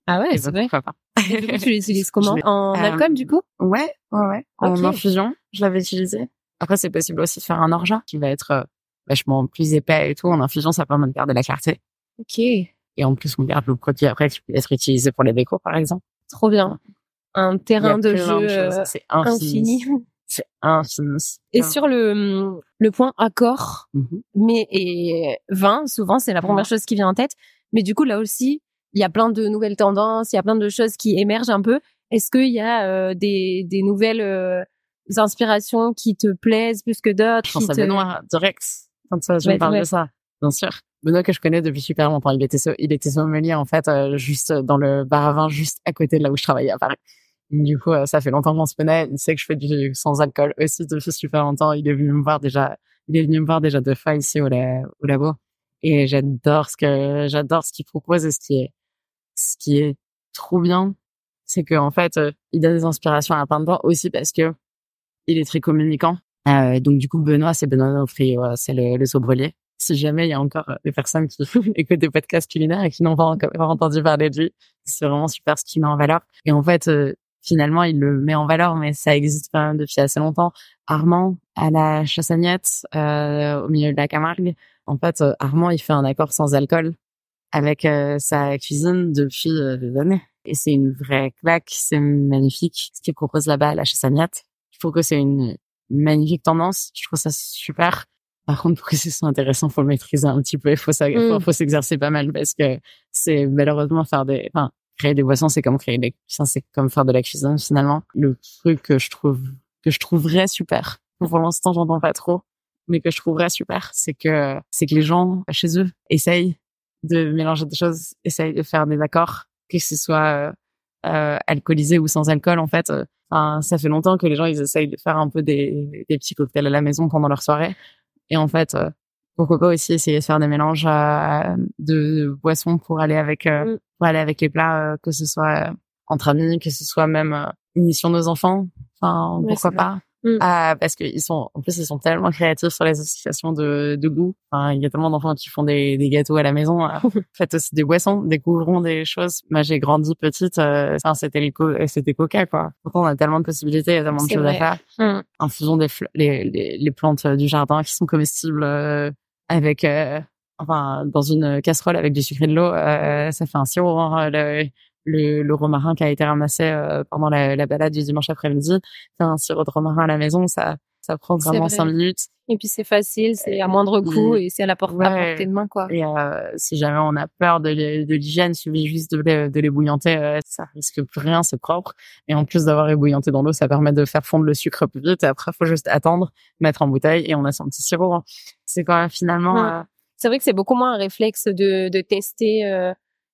Ah ouais, c'est vrai. pourquoi pas. Et du coup, tu l'utilises comment? En Euh, alcool, du coup? Ouais, ouais, ouais. En infusion, je l'avais utilisé. Après, c'est possible aussi de faire un orgeat qui va être euh, vachement plus épais et tout. En infusion, ça permet de garder la clarté. Ok. Et en plus, on garde le produit après qui peut être utilisé pour les décos, par exemple. Trop bien. Un terrain de jeu euh, C'est infini. infini. [laughs] C'est infini. Et sur le, le point accord, Mhm. mais et vin, souvent c'est la première chose qui vient en tête. Mais du coup là aussi, il y a plein de nouvelles tendances, il y a plein de choses qui émergent un peu. Est-ce qu'il y a euh, des, des nouvelles euh, inspirations qui te plaisent plus que d'autres Je pense à te- Benoît, direct. Quand ça, je Ouais, me parle ouais. de ça. Bien sûr. Benoît que je connais depuis super longtemps. Il était, so- il était sommelier, en fait, euh, juste dans le bar à vin, juste à côté de là où je travaillais à Paris. Du coup, ça fait longtemps qu'on se connaît. Il sait que je fais du sans alcool aussi depuis super longtemps. Il est venu me voir déjà. Il est venu me voir déjà deux fois ici au, au labo. Et j'adore ce que j'adore ce qu'il propose et ce qui est ce qui est trop bien, c'est que en fait, il a des inspirations à plein de temps aussi parce que il est très communicant. Euh, donc du coup, Benoît, c'est Benoît Nofri, c'est le, le sobrelier. Si jamais il y a encore des personnes qui [laughs] écoutent des podcasts culinaires et qui n'ont pas encore entendu parler de lui, c'est vraiment super ce qu'il met en valeur. Et en fait, euh, finalement, il le met en valeur, mais ça existe quand même depuis assez longtemps. Armand, à la Chassagnette, euh, au milieu de la Camargue, en fait, euh, Armand, il fait un accord sans alcool avec euh, sa cuisine depuis des années. Et c'est une vraie claque, c'est magnifique ce qu'il propose là-bas à la Chassagnette. Je trouve que c'est une magnifique tendance. Je trouve ça super. Par contre, pour que ce soit intéressant, faut le maîtriser un petit peu. Il faut, ça, faut, mm. s'exercer pas mal parce que c'est malheureusement faire des, enfin, créer des boissons, c'est comme créer des, c'est comme faire de la cuisine finalement. Le truc que je trouve, que je trouverais super. Pour l'instant, j'entends pas trop, mais que je trouverais super, c'est que, c'est que les gens chez eux essayent de mélanger des choses, essayent de faire des accords, que ce soit euh, alcoolisé ou sans alcool en fait. Enfin, ça fait longtemps que les gens ils essayent de faire un peu des, des petits cocktails à la maison pendant leur soirée. Et en fait, euh, pourquoi pas aussi essayer de faire des mélanges euh, de boissons pour aller avec euh, mm. pour aller avec les plats, que ce soit entre amis, que ce soit même une mission de nos enfants. Enfin, pourquoi pas? Mm. Ah, parce qu'ils sont, en plus, ils sont tellement créatifs sur les associations de, de goût. Enfin, il y a tellement d'enfants qui font des, des gâteaux à la maison. Euh, [laughs] faites aussi des boissons, découvrons des choses. Moi, j'ai grandi petite, euh, c'était les c'était coca, quoi. Pourtant, on a tellement de possibilités, il y a tellement de choses à faire. Mm. Infusons des les, les, les, plantes du jardin qui sont comestibles euh, avec, euh, enfin, dans une casserole avec du sucre et de l'eau, ça fait un sirop. Hein, le, le romarin qui a été ramassé euh, pendant la, la, balade du dimanche après-midi. Faire un sirop de romarin à la maison, ça, ça prend vraiment cinq minutes. Et puis c'est facile, c'est à moindre coût et c'est à la portée de main, quoi. Et euh, si jamais on a peur de, de l'hygiène, suffit juste de les, de les bouillanter, euh, ça risque plus rien, c'est propre. Et en plus d'avoir ébouillanté dans l'eau, ça permet de faire fondre le sucre plus vite. Et après, faut juste attendre, mettre en bouteille et on a son petit sirop. Hein. C'est quand même finalement. Euh, c'est vrai que c'est beaucoup moins un réflexe de, de tester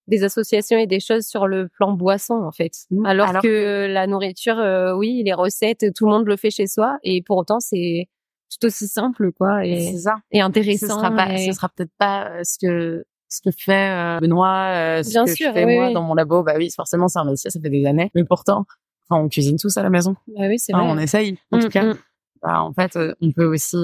des associations et des choses sur le plan boisson en fait. Mmh. Alors, que la nourriture, euh, oui, les recettes, tout le monde le fait chez soi et pour autant c'est tout aussi simple quoi et, ça. et intéressant. Ce sera pas, ce sera peut-être pas euh, ce que ce que fait euh, Benoît, ce Bien que sûr, je fais moi dans mon labo. Bah oui, forcément c'est un métier, ça fait des années, mais pourtant, enfin, on cuisine tous à la maison. Bah oui, c'est vrai. on essaye en tout mmh, cas. Mmh. Bah, en fait, on peut aussi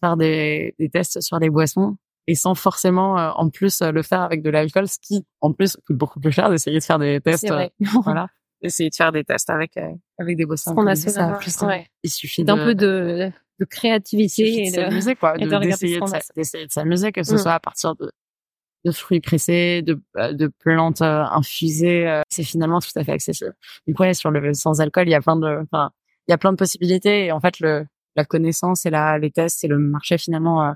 faire des, des tests sur les boissons et sans forcément euh, en plus euh, le faire avec de l'alcool, ce qui en plus coûte beaucoup plus cher d'essayer de faire des tests. Euh, [laughs] voilà, essayer de faire des tests avec avec des boissons. On a ça, plus, ouais. Il suffit d'un peu de, de créativité et de s'amuser quoi, d'essayer de, s'amuser que ce mm. soit à partir de de fruits pressés, de, de plantes infusées, c'est finalement tout à fait accessible. Donc ouais, sur le sans alcool, il y a plein de, enfin, il y a plein de possibilités et en fait le la connaissance et la les tests et le marché finalement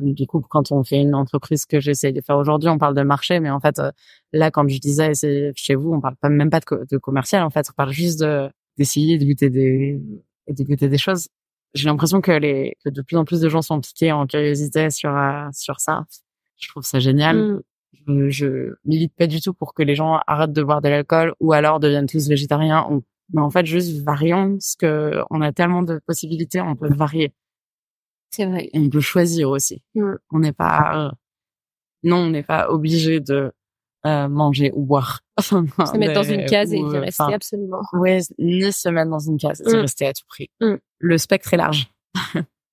du coup, quand on fait une entreprise que j'essaie de faire aujourd'hui, on parle de marché, mais en fait, euh, là, quand je disais, c'est chez vous, on parle pas même pas de, de, commercial, en fait, on parle juste de d'essayer de goûter des de goûter des choses. J'ai l'impression que les que de plus en plus de gens sont piqués en curiosité sur euh, sur ça. Je trouve ça génial. Mm. Je, je milite pas du tout pour que les gens arrêtent de boire de l'alcool ou alors deviennent tous végétariens. mais en fait, juste varions, parce que on a tellement de possibilités, on peut varier. C'est vrai. On peut choisir aussi. On n'est pas, euh, non, on n'est pas obligé de euh, manger ou boire. [laughs] se mettre dans une case et y euh, rester absolument. Oui, ni se mettre dans une case et mm. rester à tout prix. Mm. Le spectre est large.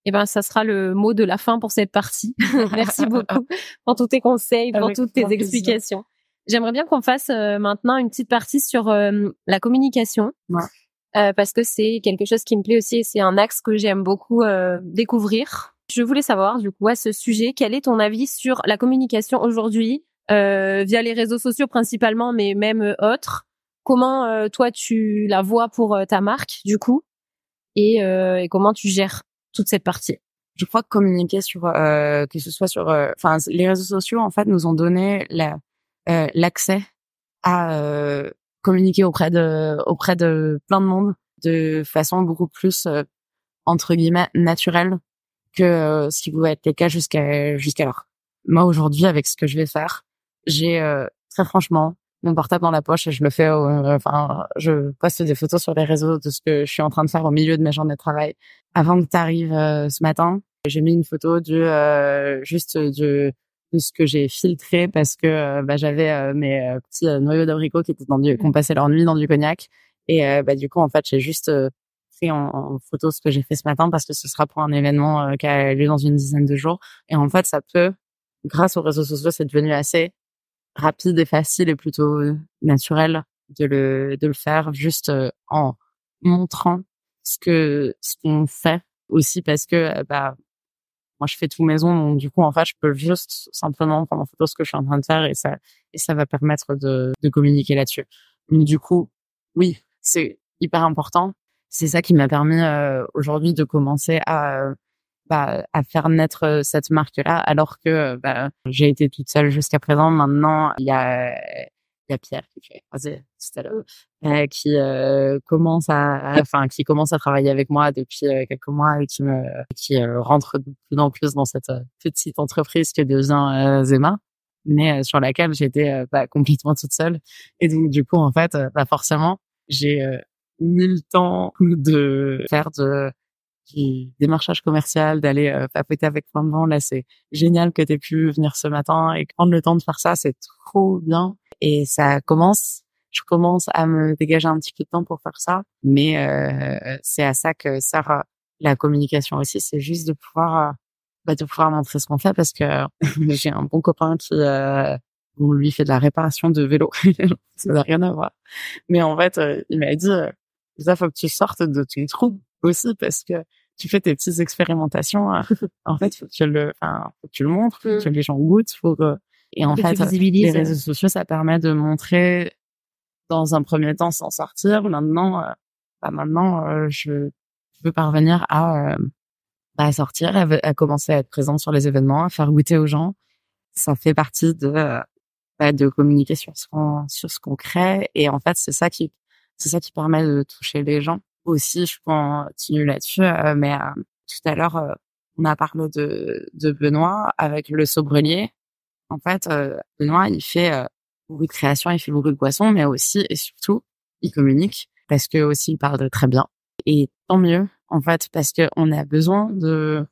Eh ben, ça sera le mot de la fin pour cette partie. [laughs] Merci beaucoup pour tous tes conseils, pour toutes tes explications. J'aimerais bien qu'on fasse maintenant une petite partie sur la communication. Ouais. Euh, parce que c'est quelque chose qui me plaît aussi et c'est un axe que j'aime beaucoup euh, découvrir. Je voulais savoir, du coup, à ce sujet, quel est ton avis sur la communication aujourd'hui, euh, via les réseaux sociaux principalement, mais même autres? Comment toi tu la vois pour ta marque, du coup, et, et, comment tu gères toute cette partie? Je crois que communiquer sur, que ce soit sur, enfin, les réseaux sociaux, en fait, nous ont donné l'accès à communiquer auprès de auprès de plein de monde de façon beaucoup plus euh, entre guillemets naturelle que euh, ce qui pouvait être le cas jusqu'à jusqu'alors. Moi aujourd'hui avec ce que je vais faire, j'ai euh, très franchement mon portable dans la poche et je le fais. enfin, je poste des photos sur les réseaux de ce que je suis en train de faire au milieu de mes journées de travail. Avant que tu arrives ce matin, j'ai mis une photo du juste du de ce que j'ai filtré parce que bah, j'avais mes petits noyaux d'abricot qui étaient dans du, qui ont passé leur nuit dans du cognac. Et bah du coup en fait j'ai juste pris en, photo ce que j'ai fait ce matin parce que ce sera pour un événement qui a lieu dans une dizaine de jours. Et en fait ça peut grâce aux réseaux sociaux c'est devenu assez rapide et facile et plutôt naturel de le de le faire juste en montrant ce que ce qu'on fait aussi parce que bah moi je fais tout maison donc du coup en fait je peux juste simplement prendre en photo ce que je suis en train de faire et ça et ça va permettre de, de communiquer là-dessus. Mais du coup oui c'est hyper important. C'est ça qui m'a permis euh, aujourd'hui de commencer à bah, à faire naître euh, cette marque là alors que bah, j'ai été toute seule jusqu'à présent. Maintenant il y a il y a Pierre qui fait tout à l'heure, euh, qui euh, commence à, enfin, qui commence à travailler avec moi depuis euh, quelques mois et qui me, qui euh, rentre de plus en plus dans cette petite entreprise que devient Zema, mais sur laquelle j'étais pas complètement toute seule. Et donc, du coup, en fait, bah, forcément, j'ai mis le temps de faire de du démarchage commercial, d'aller euh, papoter avec plein de gens. Là, c'est génial que tu aies pu venir ce matin et prendre le temps de faire ça, c'est trop bien. Et ça commence, je commence à me dégager un petit peu de temps pour faire ça. Mais euh, c'est à ça que sert la communication aussi, c'est juste de pouvoir, euh, bah, de pouvoir montrer ce qu'on fait parce que [laughs] j'ai un bon copain qui euh, lui fait de la réparation de vélo. [laughs] ça n'a rien à voir. Mais en fait, euh, il m'a dit, ça faut que tu sortes de ton trou aussi parce que tu fais tes petites expérimentations. Hein. [laughs] en fait, faut que tu le, enfin, faut que tu le montres, faut que mm. les gens goûtent, faut que... et en fait, les réseaux sociaux, ça permet de montrer dans un premier temps sans sortir. Maintenant, euh, bah maintenant, euh, je veux parvenir à, euh, bah, à sortir, à, commencer à être présente sur les événements, à faire goûter aux gens. Ça fait partie de bah, de communiquer sur ce qu'on sur ce qu'on crée et en fait, c'est ça qui c'est ça qui permet de toucher les gens aussi, je continue là-dessus. Euh, mais euh, tout à l'heure, euh, on a parlé de, de Benoît avec le sobrelier. En fait, Benoît, il fait beaucoup de création, il fait beaucoup de boissons, mais aussi et surtout, il communique parce que aussi il parle très bien. Et tant mieux, en fait, parce que on a besoin de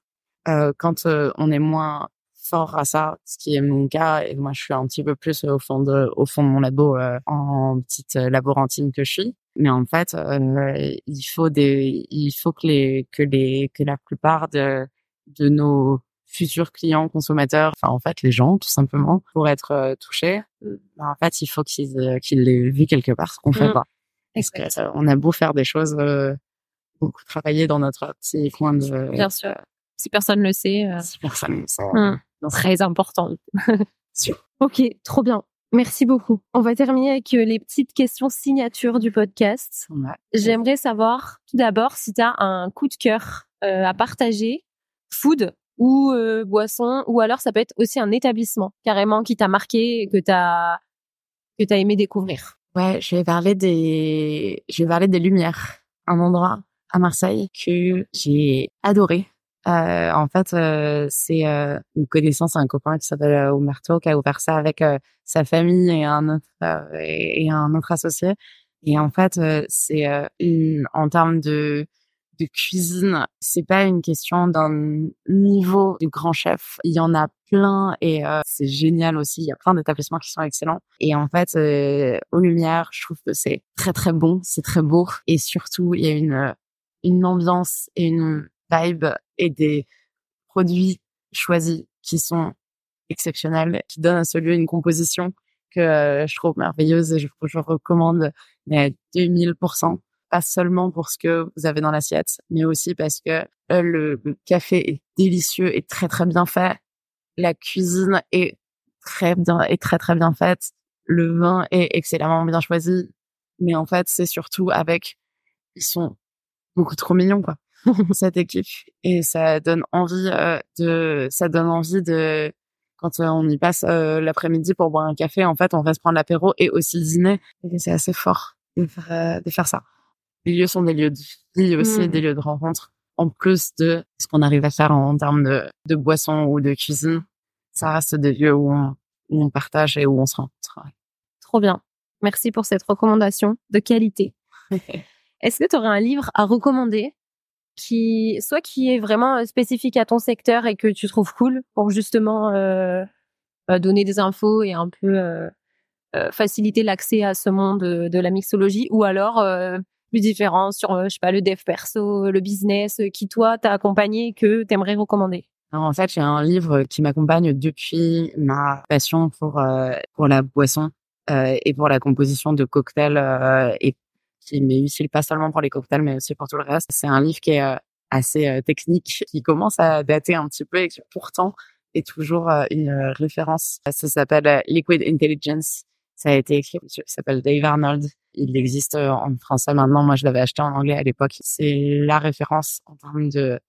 quand on est moins fort à ça, ce qui est mon cas, et moi je suis un petit peu plus au fond de au fond de mon labo en petite laborantine que je suis. Mais en fait, euh, il faut des, il faut que les, que les, que la plupart de, de nos futurs clients consommateurs, enfin en fait les gens tout simplement, pour être euh, touchés, bah, en fait il faut qu'ils euh, qu'ils l'aient vu quelque part, ce qu'on fait mmh. pas. Parce que, on a beau faire des choses, beaucoup travailler dans notre petit coin de. Bien sûr. Si personne le sait. Si personne le sait. Mmh. Très important. [laughs] ok, trop bien. Merci beaucoup. On va terminer avec euh, les petites questions signatures du podcast. J'aimerais savoir tout d'abord si tu as un coup de cœur euh, à partager, food ou euh, boisson, ou alors ça peut être aussi un établissement carrément qui t'a marqué que t'as que t'as aimé découvrir. Ouais, je vais parler des je vais parler des Lumières, un endroit à Marseille que j'ai adoré euh, en fait, euh, c'est euh, une connaissance, un copain qui s'appelle Omerto qui a ouvert ça avec sa famille et un autre et, un autre associé. Et en fait, c'est en termes de de cuisine, c'est pas une question d'un niveau de grand chef. Il y en a plein et c'est génial aussi. Il y a plein d'établissements qui sont excellents. Et en fait, aux Lumières, je trouve que c'est très très bon, c'est très beau et surtout il y a une une ambiance et une vibe et des produits choisis qui sont exceptionnels, qui donnent à ce lieu une composition que euh, je trouve merveilleuse et je, je recommande mais 2000%. Pas seulement pour ce que vous avez dans l'assiette, mais aussi parce que euh, le, café est délicieux et très très bien fait. La cuisine est très bien et très très bien faite. Le vin est excellemment bien choisi. Mais en fait, c'est surtout avec, ils sont beaucoup trop mignons, quoi. [laughs] cette équipe et ça donne envie euh, de ça donne envie de quand euh, on y passe euh, l'après-midi pour boire un café en fait on va se prendre l'apéro et aussi dîner et c'est assez fort de faire, de faire ça les lieux sont des lieux de vie aussi mmh. des lieux de rencontre en plus de ce qu'on arrive à faire en, termes de, de boissons ou de cuisine ça reste des lieux où on, où on partage et où on se rencontre trop bien Merci pour cette recommandation de qualité. [laughs] Est-ce que tu aurais un livre à recommander qui soit qui est vraiment euh, spécifique à ton secteur et que tu trouves cool pour justement euh, euh donner des infos et un peu euh, faciliter l'accès à ce monde de, de, la mixologie ou alors plus différent sur je sais pas le dev perso, le business qui toi t'as accompagné que t'aimerais recommander? en fait, j'ai un livre qui m'accompagne depuis ma passion pour pour la boisson et pour la composition de cocktails et qui m'est utile pas seulement pour les cocktails, mais aussi pour tout le reste. C'est un livre qui est euh, assez euh, technique, qui commence à dater un petit peu et qui pourtant est toujours euh, une référence. Ça s'appelle Liquid Intelligence. Ça a été écrit, il s'appelle Dave Arnold. Il existe en français maintenant. Moi, je l'avais acheté en anglais à l'époque. C'est la référence en termes de,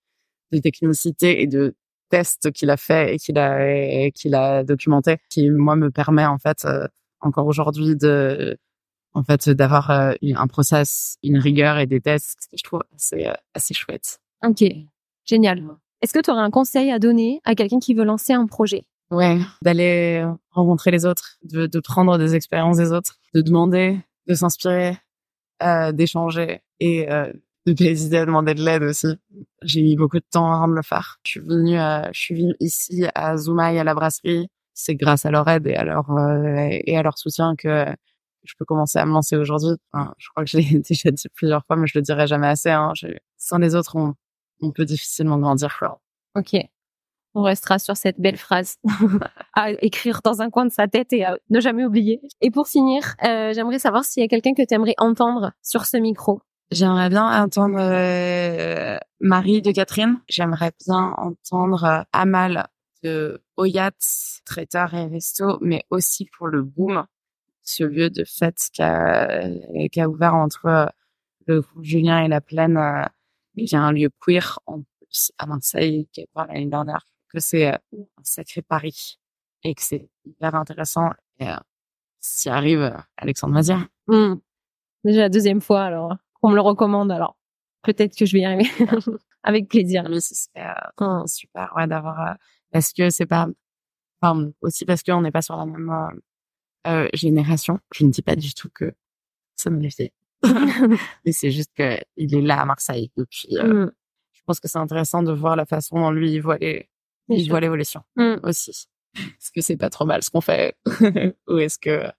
de technicité et de tests qu'il a fait et qu'il a qu'il a documenté, qui moi me permet en fait encore aujourd'hui de en fait, d'avoir euh, un process, une rigueur et des tests, je trouve assez, euh, assez chouette. Ok, génial. Est-ce que tu aurais un conseil à donner à quelqu'un qui veut lancer un projet? Ouais, d'aller rencontrer les autres, de, de, prendre des expériences des autres, de demander, de s'inspirer, euh, d'échanger et euh, de pas hésiter à demander de l'aide aussi. J'ai mis beaucoup de temps à me le faire. Je suis venue, euh, je suis venue ici à Zoumaï à la brasserie. C'est grâce à leur aide et à leur et à leur soutien que je peux commencer à me lancer aujourd'hui. je crois que je l'ai [laughs] déjà dit plusieurs fois, mais je le dirai jamais assez. Hein. sans les autres, on, on, peut difficilement grandir. Ok. On restera sur cette belle phrase [laughs] à écrire dans un coin de sa tête et à ne jamais oublier. Et pour finir, euh, j'aimerais savoir s'il y a quelqu'un que tu aimerais entendre sur ce micro. J'aimerais bien entendre euh, Marie de Catherine. J'aimerais bien entendre euh, Amal de Oyat, traiteur et resto, mais aussi pour le boom ce lieu de fête qui a, ouvert entre le Julien et la Plaine, il y a un lieu queer en plus à Marseille qui est l'année dernière, que c'est un sacré pari et que c'est hyper intéressant. Et euh, s'y arrive, Alexandre Mazia. Mmh. Déjà la deuxième fois, alors on me le recommande, alors peut-être que je vais y arriver [laughs] avec plaisir. Mais c'est mmh. super, ouais, d'avoir parce que c'est pas, enfin aussi parce qu'on n'est pas sur la même génération. Je ne dis pas du tout que ça me l'est fait. [laughs] Mais c'est juste que il est là à Marseille depuis. Euh, mm. Je pense que c'est intéressant de voir la façon dont lui il voit les, il voit l'évolution mm. aussi. Est-ce que c'est pas trop mal ce qu'on fait [laughs] ou est-ce que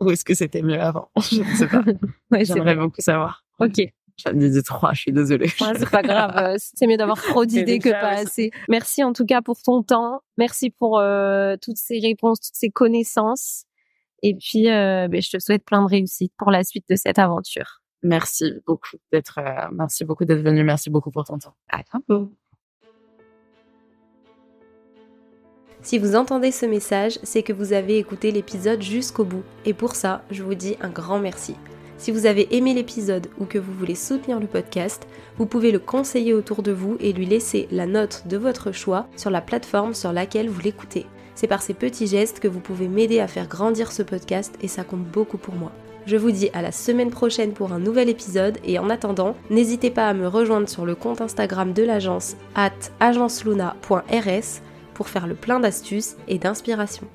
ou est-ce que c'était mieux avant? [laughs] Je ne sais pas. [laughs] ouais, J'aimerais beaucoup savoir. Ok. J'en ai trois, je suis désolée. Ouais, c'est pas grave. Euh, c'est mieux d'avoir trop d'idées que pas assez. Merci en tout cas pour ton temps. Merci pour euh, toutes ces réponses, toutes ces connaissances. Et puis, euh, ben, je te souhaite plein de réussite pour la suite de cette aventure. Merci beaucoup d'être, euh, merci beaucoup d'être venu. Merci beaucoup pour ton temps. À bientôt. Si vous entendez ce message, c'est que vous avez écouté l'épisode jusqu'au bout. Et pour ça, je vous dis un grand merci. Si vous avez aimé l'épisode ou que vous voulez soutenir le podcast, vous pouvez le conseiller autour de vous et lui laisser la note de votre choix sur la plateforme sur laquelle vous l'écoutez. C'est par ces petits gestes que vous pouvez m'aider à faire grandir ce podcast et ça compte beaucoup pour moi. Je vous dis à la semaine prochaine pour un nouvel épisode et en attendant, n'hésitez pas à me rejoindre sur le compte Instagram de l'agence at agenceluna.rs pour faire le plein d'astuces et d'inspiration.